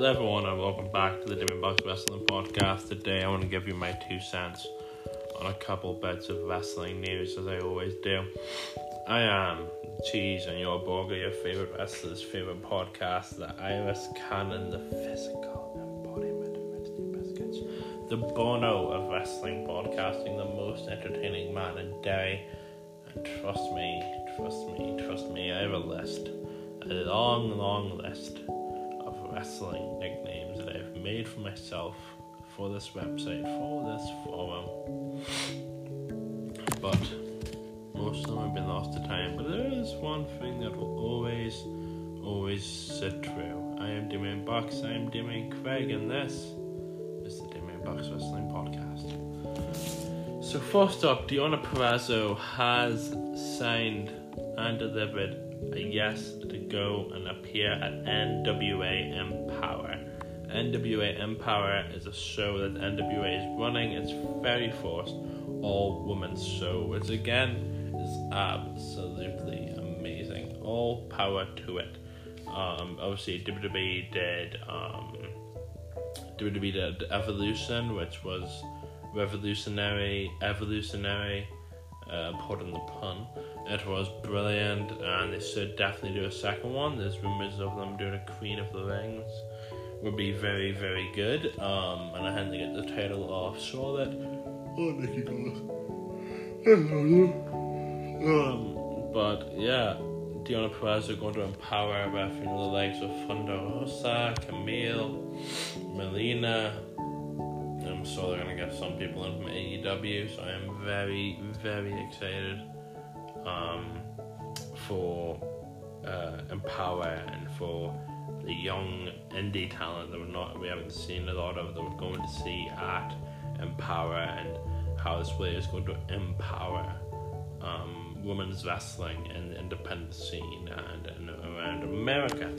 Hello, everyone, and welcome back to the Damien Box Wrestling Podcast. Today, I want to give you my two cents on a couple bits of wrestling news, as I always do. I am Cheese and your burger, your favorite wrestler's favorite podcast, the Iris Cannon, the physical embodiment of biscuits, the Bono of wrestling podcasting, the most entertaining man in Derry. And trust me, trust me, trust me, I have a list, a long, long list wrestling nicknames that I've made for myself for this website, for this forum. But most of them have been lost to time. But there is one thing that will always, always sit true. I am Damien Box, I am Damien Craig, and this is the Damien Box Wrestling Podcast. So first up, Deonna Purrazzo has signed and delivered a yes to go and appear at NWA Empower. NWA Empower is a show that NWA is running. It's very first all women's show. which again is absolutely amazing. All power to it. Um, obviously WWE did um, WWE did Evolution, which was revolutionary, evolutionary. Uh, pardon the pun. It was brilliant, and they should definitely do a second one. There's rumors of them doing a Queen of the Rings. Would be very, very good. Um, and I had to get the title of Charlotte. Oh, Nikki Um, but yeah, Deonna Perez are going to empower you know the likes of Thunder Rosa, Kamille, Melina. I'm sure they're gonna get some people in from AEW, so I am very, very excited um, for uh, Empower and for the young indie talent that we're not we haven't seen a lot of that we're going to see at Empower and how this way is going to empower um, women's wrestling in the independent scene and, and around America.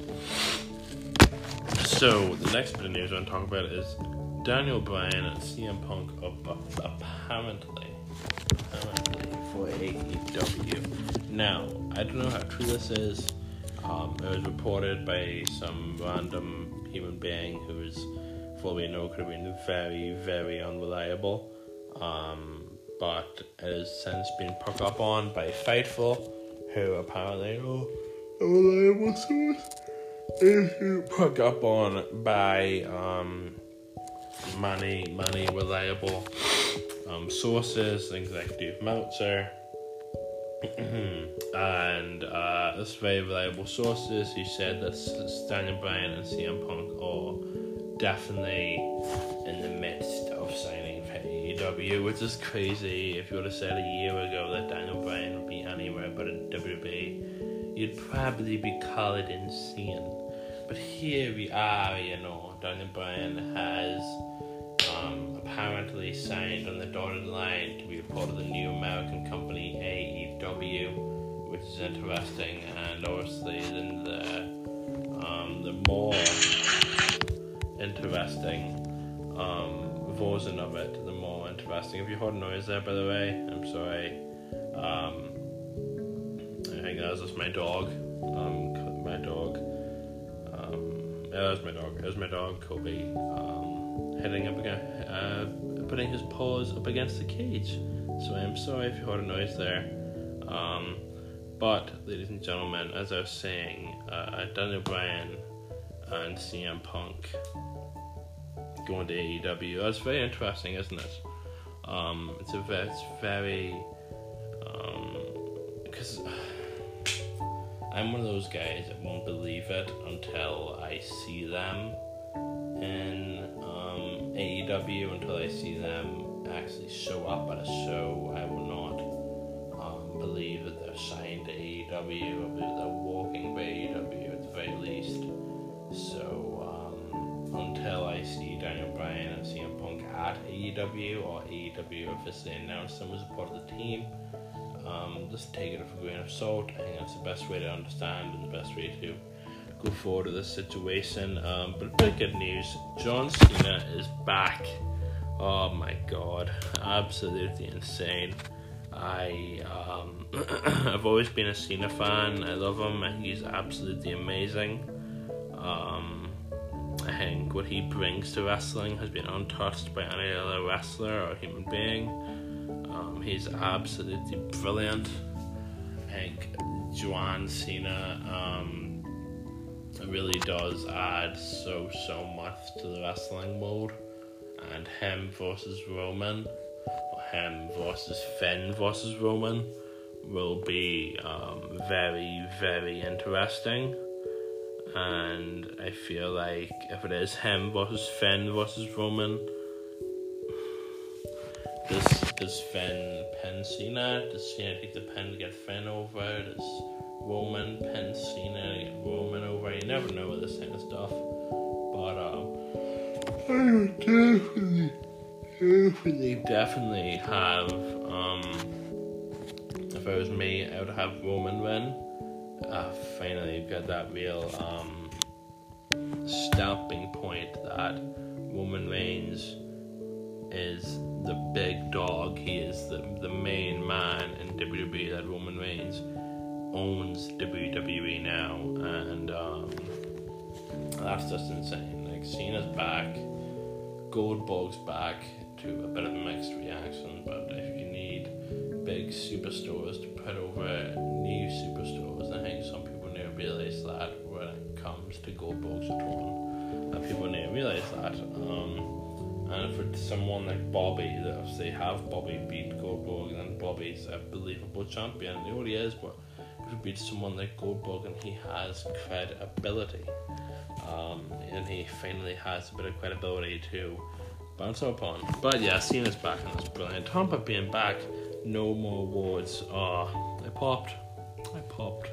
So the next bit of news I want to talk about is Daniel Bryan and CM Punk are apparently, apparently for AEW. Now I don't know how true this is. Um, it was reported by some random human being who is, for we know, could have been very, very unreliable. Um, but it has since been picked up on by Fightful, who apparently know a reliable source. Is picked up on by um, many, many reliable um, sources, things like Dave Meltzer. and uh, this very reliable sources who said that Daniel Bryan and CM Punk are definitely in the midst of signing for AEW, which is crazy. If you would have said a year ago that Daniel Bryan would be anywhere but in WWE, you'd probably be called insane. But here we are, you know, Daniel Bryan has um, apparently signed on the dotted line to be a part of the new American company AEW, which is interesting, and obviously then the um, the more interesting um, version of it, the more interesting. If you heard noise there, by the way, I'm sorry. Um, I think that was just my dog. Um, that was my dog. It was my dog, Kobe. Um, heading up again, uh, putting his paws up against the cage. So I'm sorry if you heard a noise there. Um, but, ladies and gentlemen, as I was saying, uh, Daniel Bryan and CM Punk going to AEW. That's very interesting, isn't it? Um, it's a very, it's very, I'm one of those guys that won't believe it until I see them in um, AEW, until I see them actually show up at a show. I will not um, believe that they're signed to AEW. or believe they're walking by AEW at the very least. So um, until I see Daniel Bryan and CM Punk at AEW or AEW officially announced them as a part of the team, um, just take it with a grain of salt. I think that's the best way to understand and the best way to go forward with this situation. Um, but bit good news: John Cena is back. Oh my god, absolutely insane. I um, I've always been a Cena fan. I love him. And he's absolutely amazing. Um, I think what he brings to wrestling has been untouched by any other wrestler or human being. Um, he's absolutely brilliant. I think John Cena um, really does add so so much to the wrestling world, and him versus Roman, or him versus Finn versus Roman, will be um, very very interesting. And I feel like if it is him versus Finn versus Roman, does does Finn pin Cena? Does Cena take the pin to get Finn over? Does Roman Cena to get Roman over? You never know with this kind of stuff. But um, I definitely, definitely, definitely have um. If it was me, I would have Roman win. Uh, finally, you've got that real um stamping point that Roman Reigns is the big dog. He is the, the main man in WWE. That Roman Reigns owns WWE now, and um, that's just insane. Like Cena's back, Goldberg's back to a bit of a mixed reaction. But if you need big superstars to put over new superstars, I think some people to realize that when it comes to Goldberg's return, and people to realize that. Um, and for someone like Bobby, that if they have Bobby beat Goldberg, then Bobby's a believable champion. He already is, but if you beat someone like Goldberg and he has credibility, um, and he finally has a bit of credibility to bounce upon. But yeah, Cena's back and that's brilliant. Ciampa being back, no more words. Oh, I popped. I popped.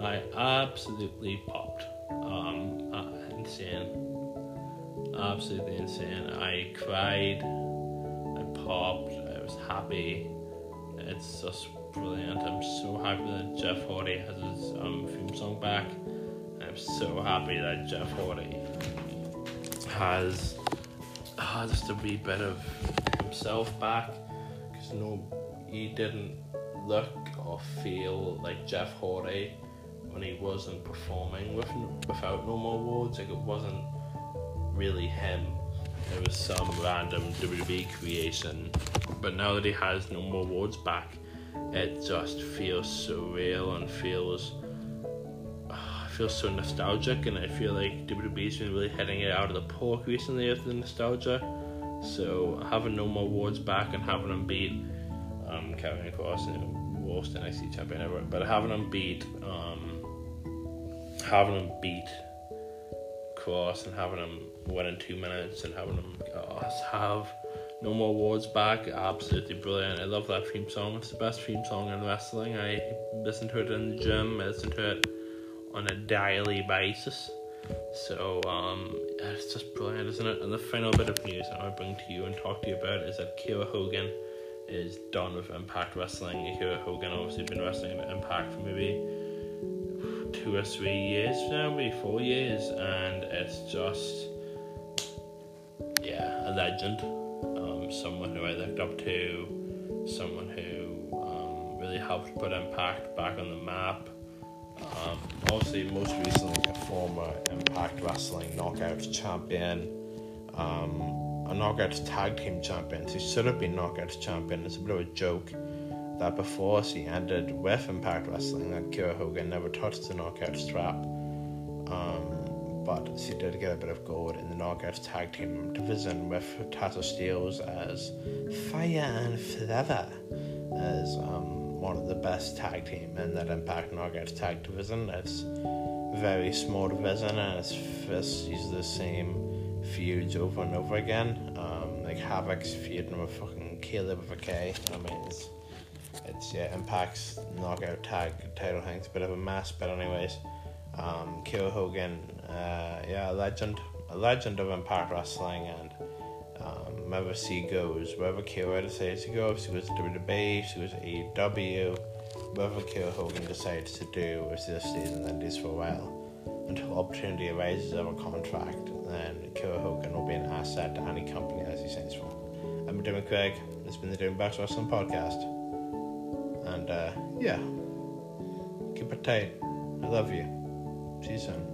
I absolutely popped. Um, uh, insane absolutely insane. I cried, I popped, I was happy. It's just brilliant. I'm so happy that Jeff Hardy has his um, theme song back. I'm so happy that Jeff Hardy has uh, just a wee bit of himself back because no, he didn't look or feel like Jeff Hardy when he wasn't performing with without no more words. Like it wasn't really him. It was some random WWE creation. But now that he has no more words back, it just feels surreal and feels uh, feels so nostalgic. And I feel like WWE's been really hitting it out of the park recently with the nostalgia. So having no more words back and having him beat um, Karrion Kross, and worst NXT champion ever, but having him beat um, having him beat Kross and having him win in two minutes and having him uh, have no more words back. Absolutely brilliant. I love that theme song. It's the best theme song in wrestling. I listen to it in the gym. I listen to it on a daily basis. So um, it's just brilliant, isn't it? And the final bit of news I want to bring to you and talk to you about is that Kiera Hogan is done with Impact Wrestling. Kiera Hogan obviously been wrestling at Impact for maybe two or three years now, maybe four years, and it's just yeah, a legend. Um, someone who I looked up to, someone who um, really helped put Impact back on the map. Um, obviously, most recently, a former Impact Wrestling Knockouts champion, um, a Knockouts tag team champion. He should have been Knockouts champion. It's a bit of a joke that before she ended with Impact Wrestling, that Kiera Hogan never touched the Knockout strap. Um, but she did get a bit of gold in the Knockouts tag team division with Tasha Steelz as Fire and Flava as um, one of the best tag team in that Impact Knockouts tag division. It's very small division and it's just uses the same feuds over and over again. Um, like Havok's feuding with fucking Kaleb with a K. I mean, it's, it's yeah, Impact's knockout tag title thing. It's a bit of a mess, but anyways, um, Hogan uh, yeah, a legend, a legend of Impact Wrestling, and um, wherever she goes, wherever Kiera decides to go, if she goes to WWE, she goes to AEW, whatever Kiera Hogan decides to do, if she just stays in the Indies for a while until opportunity arises of a contract, then Kiera Hogan will be an asset to any company as he signs for. I'm Dermot Craig. This has been the Doing Back Wrestling podcast, and uh, yeah, keep it tight. I love you. See you soon.